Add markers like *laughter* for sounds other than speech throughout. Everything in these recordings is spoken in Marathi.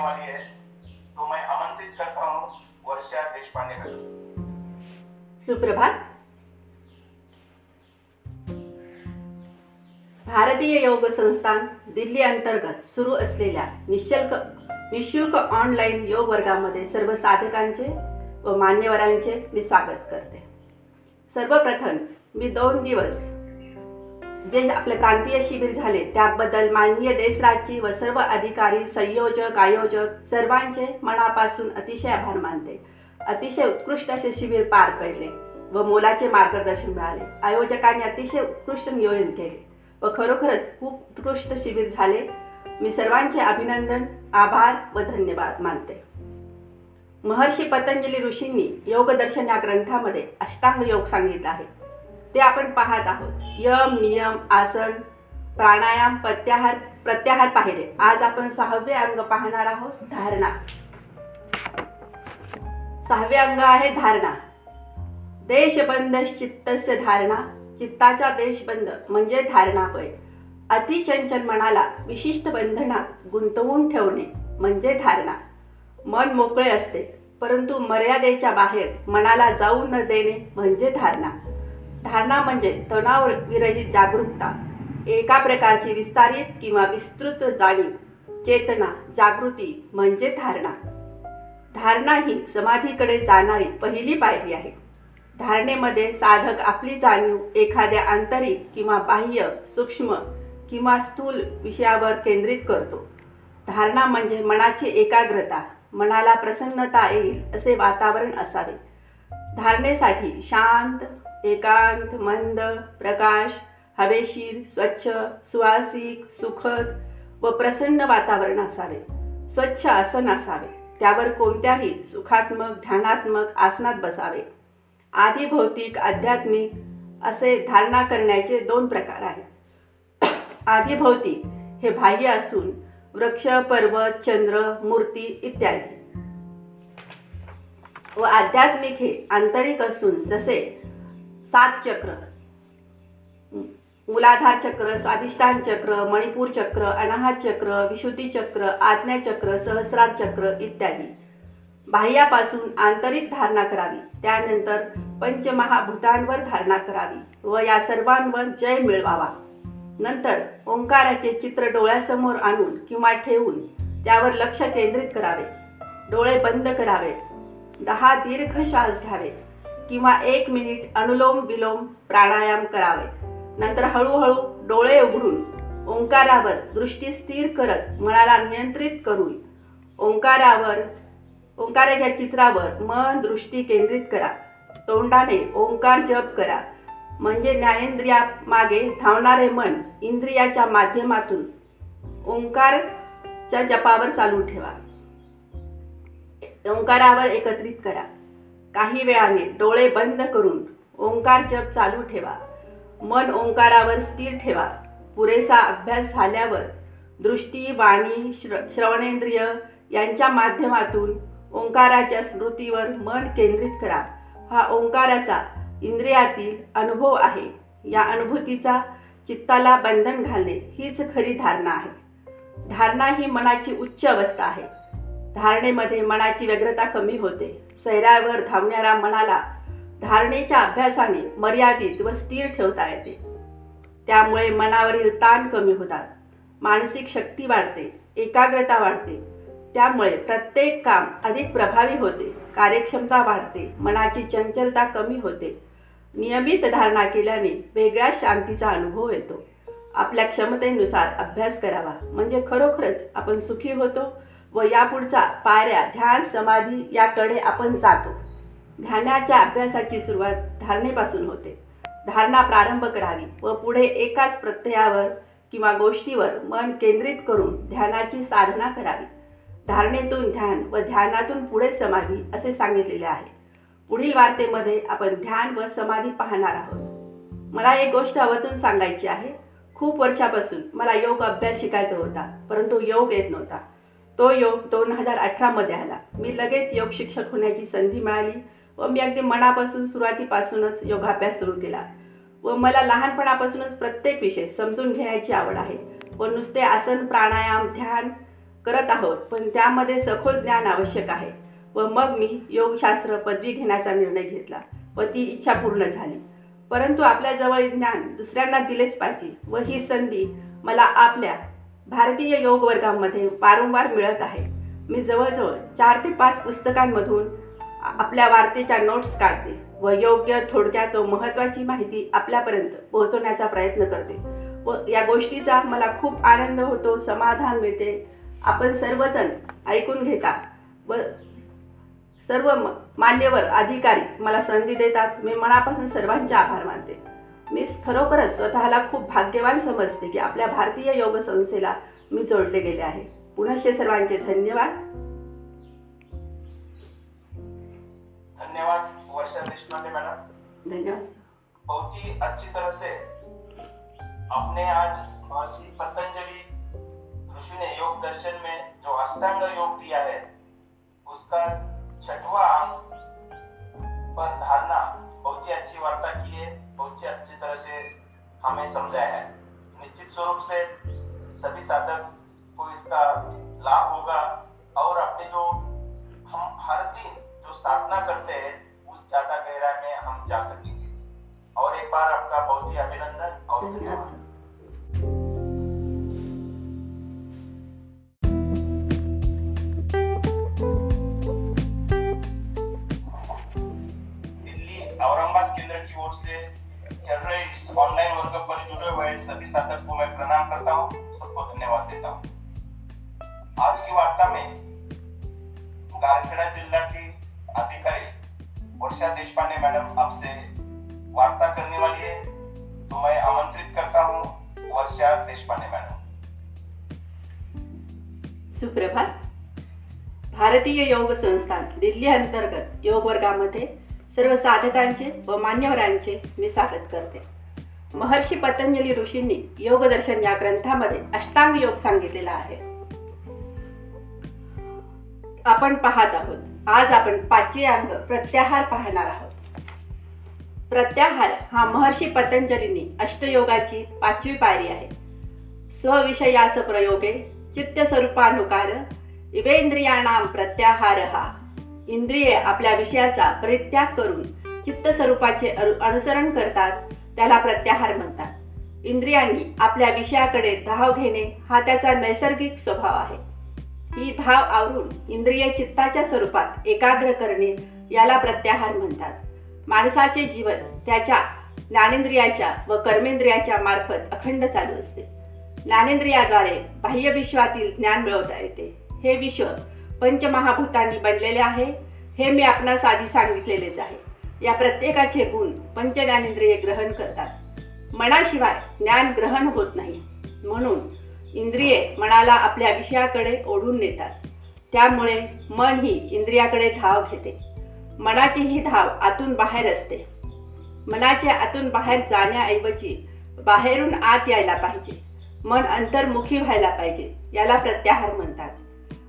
लेने वाली है तो मैं आमंत्रित करता हूँ वर्षा देशपांडे का सुप्रभात. भारतीय योग संस्थान दिल्ली अंतर्गत सुरू असलेल्या निशुल्क निशुल्क ऑनलाईन योग वर्गामध्ये सर्व साधकांचे व मान्यवरांचे मी स्वागत करते. सर्वप्रथम मी दोन दिवस जे आपले प्रांतीय शिबिर झाले त्याबद्दल माननीय देशराजची व सर्व अधिकारी संयोजक आयोजक सर्वांचे मनापासून अतिशय आभार मानते. अतिशय उत्कृष्ट असे शिबिर पार पडले व मोलाचे मार्गदर्शन मिळाले. आयोजकांनी अतिशय उत्कृष्ट नियोजन केले व खरोखरच खूप उत्कृष्ट शिबिर झाले. मी सर्वांचे अभिनंदन आभार व धन्यवाद मानते. महर्षी पतंजली ऋषींनी योगदर्शन या ग्रंथामध्ये अष्टांग योग सांगितला आहे ते आपण पाहत आहोत. यम नियम आसन प्राणायाम प्रत्याहार प्रत्याहार पाहिले. आज आपण सहावे अंग पाहणार आहोत धारणा. सहावे अंग आहे धारणा. देशबंद चित्तस्य धारणा. चित्ताचा देशबंद म्हणजे धारणा होय. अतिचंचल मनाला विशिष्ट बंधनात गुंतवून ठेवणे म्हणजे धारणा. मन मोकळे असते परंतु मर्यादेच्या बाहेर मनाला जाऊ न देणे म्हणजे धारणा. धारणा म्हणजे तणाव विरहित जागरूकता. एका प्रकारची विस्तारित किंवा विस्तृत जाणीव चेतना जागृती म्हणजे धारणा. धारणा ही समाधीकडे जाणारी पहिली पायरी आहे. धारणेमध्ये साधक आपली जाणीव एखाद्या आंतरिक किंवा बाह्य सूक्ष्म किंवा स्थूल विषयावर केंद्रित करतो. धारणा म्हणजे मनाची एकाग्रता मनाला प्रसन्नता येईल असे वातावरण असावे. धारणेसाठी शांत एकांत मंद प्रकाश हवेशीर स्वच्छ सुवासिक सुखद व प्रसन्न वातावरण असावे. स्वच्छ आसन असावे. त्यावर कोणत्याही सुखात्मक ध्यानात्मक आसनात बसावे. आधी भौतिक आध्यात्मिक असे धारणा करण्याचे दोन प्रकार आहेत. आधी भौतिक हे बाह्य असून वृक्ष पर्वत चंद्र मूर्ती इत्यादी. व आध्यात्मिक हे आंतरिक असून जसे सात चक्र. मूलाधार चक्र स्वाधिष्ठान चक्र मणिपूर चक्र अनाहत चक्र विशुद्धी चक्र आज्ञाचक्र सहस्रार चक्र इत्यादी. बाह्यापासून आंतरिक धारणा करावी. त्यानंतर पंचमहाभूतांवर धारणा करावी व या सर्वांवर जय मिळवावा. नंतर ओंकाराचे चित्र डोळ्यासमोर आणून किंवा ठेवून त्यावर लक्ष केंद्रित करावे. डोळे बंद करावे दहा दीर्घ श्वास घ्यावे किंवा एक मिनिट अनुलोम विलोम प्राणायाम करावे. नंतर हळूहळू डोळे उघडून ओंकारावर दृष्टी स्थिर करत मनाला नियंत्रित करून ओंकारावर ओंकाराच्या चित्रावर मन दृष्टी केंद्रित करा. तोंडाने ओंकार जप करा. म्हणजे ज्ञानेंद्रिया मागे धावणारे मन इंद्रियाच्या माध्यमातून ओंकारच्या जपावर चालू ठेवा. ओंकारावर एकत्रित करा. काही वेळाने डोळे बंद करून ओंकार जप चालू ठेवा. मन ओंकारावर स्थिर ठेवा. पुरेसा अभ्यास झाल्यावर दृष्टी वाणी श्र श्रवणेंद्रिय यांच्या माध्यमातून ओंकाराच्या स्मृतीवर मन केंद्रित करा. हा ओंकाराचा इंद्रियातील अनुभव आहे. या अनुभूतीचा चित्ताला बंधन घालणे हीच खरी धारणा आहे. धारणा ही मनाची उच्च अवस्था आहे. धारणेमध्ये मनाची व्यग्रता कमी होते. सैरावर धावणाऱ्या मनाला धारणेच्या अभ्यासाने मर्यादित व स्थिर ठेवता येते. त्यामुळे मनावरील ताण कमी होतात. मानसिक शक्ती वाढते एकाग्रता वाढते. त्यामुळे प्रत्येक काम अधिक प्रभावी होते कार्यक्षमता वाढते मनाची चंचलता कमी होते. नियमित धारणा केल्याने वेगळ्या शांतीचा अनुभव येतो. आपल्या क्षमतेनुसार अभ्यास करावा म्हणजे खरोखरच आपण सुखी होतो व यापुढचा पायऱ्या ध्यान समाधी याकडे आपण जातो. ध्यानाच्या अभ्यासाची सुरुवात धारणेपासून होते. धारणा प्रारंभ करावी व पुढे एकाच प्रत्ययावर किंवा गोष्टीवर मन केंद्रित करून ध्यानाची साधना करावी. धारणेतून ध्यान व ध्यानातून पुढे समाधी असे सांगितलेले आहे. पुढील वार्तेमध्ये आपण ध्यान व समाधी पाहणार आहोत. मला एक गोष्ट आवर्जून सांगायची आहे. खूप वर्षापासून मला योग अभ्यास शिकायचा होता परंतु योग येत नव्हता. तो योग दोन हजार अठरामध्ये आला. मी लगेच योग शिक्षक होण्याची संधी मिळाली व मी अगदी मनापासून सुरुवातीपासूनच योगाभ्यास सुरू केला व मला लहानपणापासूनच प्रत्येक विषय समजून घेण्याची आवड आहे व नुसते आसन प्राणायाम ध्यान करत आहोत पण त्यामध्ये सखोल ज्ञान आवश्यक आहे व मग मी योगशास्त्र पदवी घेण्याचा निर्णय घेतला व ती इच्छा पूर्ण झाली. परंतु आपल्याजवळ ज्ञान दुसऱ्यांना दिलेच पाहिजे व ही संधी मला आपल्या भारतीय योग वर्गामध्ये वारंवार मिळत आहे. मी जवळजवळ चार ते पाच पुस्तकांमधून आपल्या वार्तेच्या नोट्स काढते व योग्य थोडक्यात व महत्त्वाची माहिती आपल्यापर्यंत पोहोचवण्याचा प्रयत्न करते. व या गोष्टीचा मला खूप आनंद होतो समाधान मिळते. आपण सर्वजण ऐकून घेता व सर्व मान्यवर अधिकारी मला संधी देतात. मी मनापासून सर्वांचे आभार मानते. मी खरोखरच स्वतःला खूप भाग्यवान समजते की आपल्या भारतीय योग संस्थेला मी जोडले गेले आहे. पुनश्च सर्वांचे धन्यवाद. धन्यवाद वर्षा देशपांडे मैडम. धन्यवाद बहुत ही अच्छी तरह से आपने आज महर्षि पतंजलि ऋषि ने योग दर्शन में जो अष्टांग योग दिया है उसका छठवा अंग पर धारणा बहुत ही अच्छी वार्ता की है. ही अच्छी तरह से हमें समझाया है। निश्चित स्वरूप से सभी साधक को इसका लाभ होगा और अपने जो हम हर दिन जो साधना करते हैं, उस ज़्यादा गहराई में हम जा सकेंगे। और एक बार आपका बहुत ही अभिनंदन और धन्यवाद ऑनलाइन वर्ग पर जुड़े हुए सभी साथक को मैं प्रणाम करता हूँ सबको धन्यवाद देता हूँ आज की वार्ता में गारखेड़ा जिला की अधिकारी वर्षा देशपांडे मैडम आपसे वार्ता करने वाली है. तो मैं आमंत्रित करता हूँ वर्षा देशपांडे मैडम. सुप्रभात. भारतीय योग संस्थान दिल्ली अंतर्गत योग वर्गामध्ये सर्व साधकांचे व मान्यवरांचे मी स्वागत करते. महर्षी पतंजली ऋषींनी योगदर्शन या ग्रंथामध्ये अष्टांग योग सांगितलेला आहे. आपण पाहत आहोत. आज आपण पाचवे अंग प्रत्याहार पाहणार आहोत. प्रत्याहार हा महर्षी पतंजलींनी अष्टयोगाची पाचवी पायरी आहे. स्वविषयास प्रयोगे चित्तस्वरूपानुकार इवेंद्रियाणाम प्रत्याहार हा इंद्रिये आपल्या विषयाचा परित्याग करून चित्तस्वरूपाचे अनु अनुसरण करतात. त्याला प्रत्याहार म्हणतात. इंद्रियांनी आपल्या विषयाकडे धाव घेणे हा त्याचा नैसर्गिक स्वभाव आहे. ही धाव आवरून इंद्रिय चित्ताच्या स्वरूपात एकाग्र करणे याला प्रत्याहार म्हणतात. माणसाचे जीवन त्याच्या ज्ञानेंद्रियाच्या व कर्मेंद्रियाच्या मार्फत अखंड चालू असते. ज्ञानेंद्रियाद्वारे बाह्य विश्वातील ज्ञान मिळवता येते. हे विश्व पंचमहाभूतांनी बनलेले आहे. हे मी आपणास आधी सांगितलेलेच आहे. या प्रत्येकाचे गुण पंचज्ञानेंद्रिये ग्रहण करतात. मनाशिवाय ज्ञान ग्रहण होत नाही. म्हणून इंद्रिये मनाला आपल्या विषयाकडे ओढून नेतात. त्यामुळे मन ही इंद्रियाकडे धाव घेते. मनाची ही धाव आतून बाहेर असते. मनाच्या आतून बाहेर जाण्याऐवजी बाहेरून आत यायला पाहिजे. मन अंतर्मुखी व्हायला पाहिजे याला प्रत्याहार म्हणतात.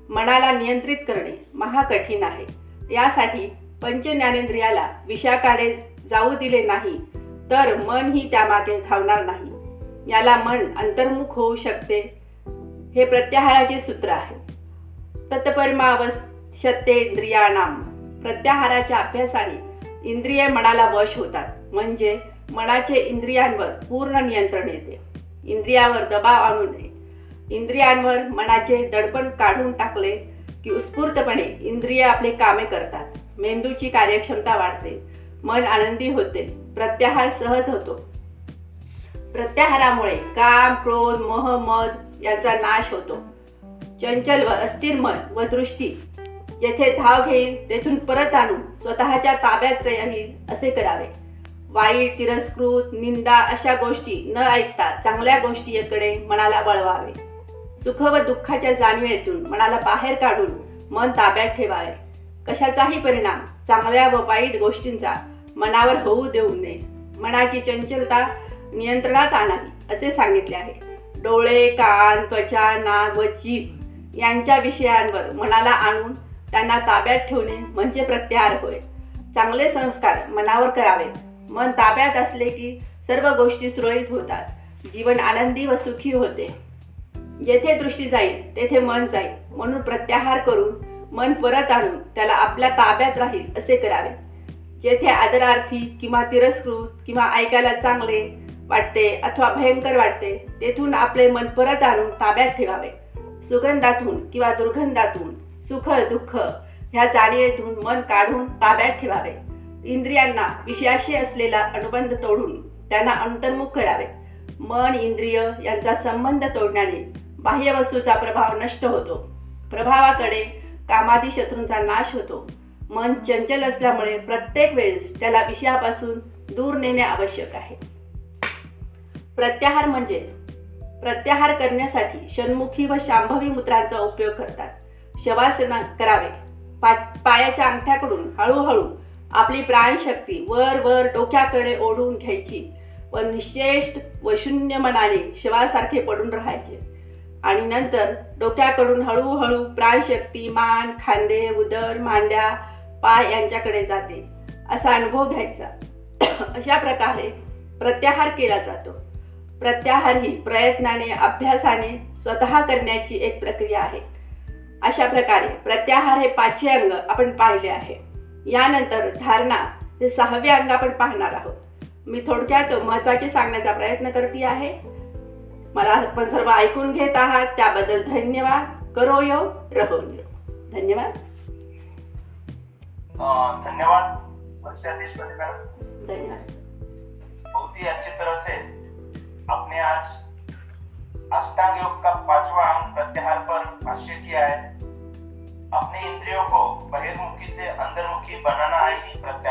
मनाला नियंत्रित करणे महाकठीण आहे. यासाठी पंचज्ञानेंद्रियाला विषाकाडे जाऊ दिले नाही तर मन ही त्यामागे धावणार नाही. याला मन अंतर्मुख होऊ शकते हे प्रत्याहाराचे सूत्र आहे. तत्परिमावश्यतेंद्रियाणाम प्रत्याहाराच्या अभ्यासाने इंद्रिय मनाला वश होतात म्हणजे मनाचे इंद्रियांवर पूर्ण नियंत्रण येते. इंद्रियावर दबाव आणू नये. इंद्रियांवर मनाचे दडपण काढून टाकले की उत्स्फूर्तपणे इंद्रिय आपले कामे करतात. मेंदूची कार्यक्षमता वाढते. मन आनंदी होते. प्रत्याहार सहज होतो. प्रत्याहारामुळे काम क्रोध मोह मद याचा नाश होतो. चंचल व अस्थिर मन व दृष्टी जेथे धाव घेईल तेथून परत आणून स्वतःच्या ताब्यात राहील असे करावे. वाईट तिरस्कृत निंदा अशा गोष्टी न ऐकता चांगल्या गोष्टीकडे मनाला वळवावे. सुख व दुःखाच्या जाणीवेतून मनाला बाहेर काढून मन ताब्यात ठेवावे. कशाचाही परिणाम चांगल्या व वाईट गोष्टींचा मनावर होऊ देऊ नये. मनाची चंचलता नियंत्रणात आणावी असे सांगितले आहे. डोळे कान त्वचा नाक व जीभ यांच्या विषयांवर मनाला आणून त्यांना ताब्यात ठेवणे म्हणजे प्रत्याहार होय. चांगले संस्कार मनावर करावेत. मन ताब्यात असले की सर्व गोष्टी सुरळीत होतात. जीवन आनंदी व सुखी होते. जेथे दृष्टी जाईल तेथे मन जाईल म्हणून प्रत्याहार करून मन परत आणून त्याला आपल्या ताब्यात राहील असे करावे. जेथे आदरार्थी किंवा तिरस्कृत किंवा ऐकायला चांगले वाटते अथवा भयंकर वाटते तेथून आपले मन परत आणून ताब्यात ठेवावे. सुगंधातून किंवा दुर्गंधातून सुख दुःख ह्या जाणीवेतून मन काढून ताब्यात ठेवावे. इंद्रियांना विषयाशी असलेला अनुबंध तोडून त्यांना अंतर्मुख करावे. मन इंद्रिय यांचा संबंध तोडण्याने बाह्य वस्तूचा प्रभाव नष्ट होतो. प्रभावाकडे कामादी शत्रूंचा नाश होतो. मन चंचल असल्यामुळे प्रत्येक वेळेस त्याला विषयापासून दूर नेणे आवश्यक आहे. प्रत्याहार म्हणजे प्रत्याहार करण्यासाठी षण्मुखी व शांभवी मुद्रांचा उपयोग करतात. शवासना करावे. पा पायाच्या अंगठ्याकडून हळूहळू आपली प्राणशक्ती वर वर डोक्याकडे ओढून घ्यायची व निश्चेष्ट व शून्य मनाने शवासारखे पडून राहायचे. आणि नंतर डोक्याकडून हळूहळू प्राणशक्ती मान खांदे उदर मांड्या पाय यांच्याकडे जाते. असा अनुभव घ्यायचा. *coughs* अशा प्रकारे प्रत्याहार केला जातो. प्रत्याहार ही प्रयत्नाने अभ्यासाने स्वतः करण्याची एक प्रक्रिया आहे. अशा प्रकारे प्रत्याहार हे पाचवे अंग आपण पाहिले आहे. यानंतर धारणा हे सहावे अंग आपण पाहणार आहोत. मी थोडक्यात महत्त्वाचे सांगण्याचा प्रयत्न करते आहे. मला आपण सर्व ऐकून घेत आहात. त्याबद्दल धन्यवाद. करो यो रहो निरो धन्यवाद. धन्यवाद. बहुत ही अच्छी तरह से आपने आज अष्टांग योग का पांचवा अंग प्रत्याहार पर भाष्य किया है अपने इंद्रियों को बहिर्मुखी से अंतर्मुखी बनाना ही प्रत्याहार है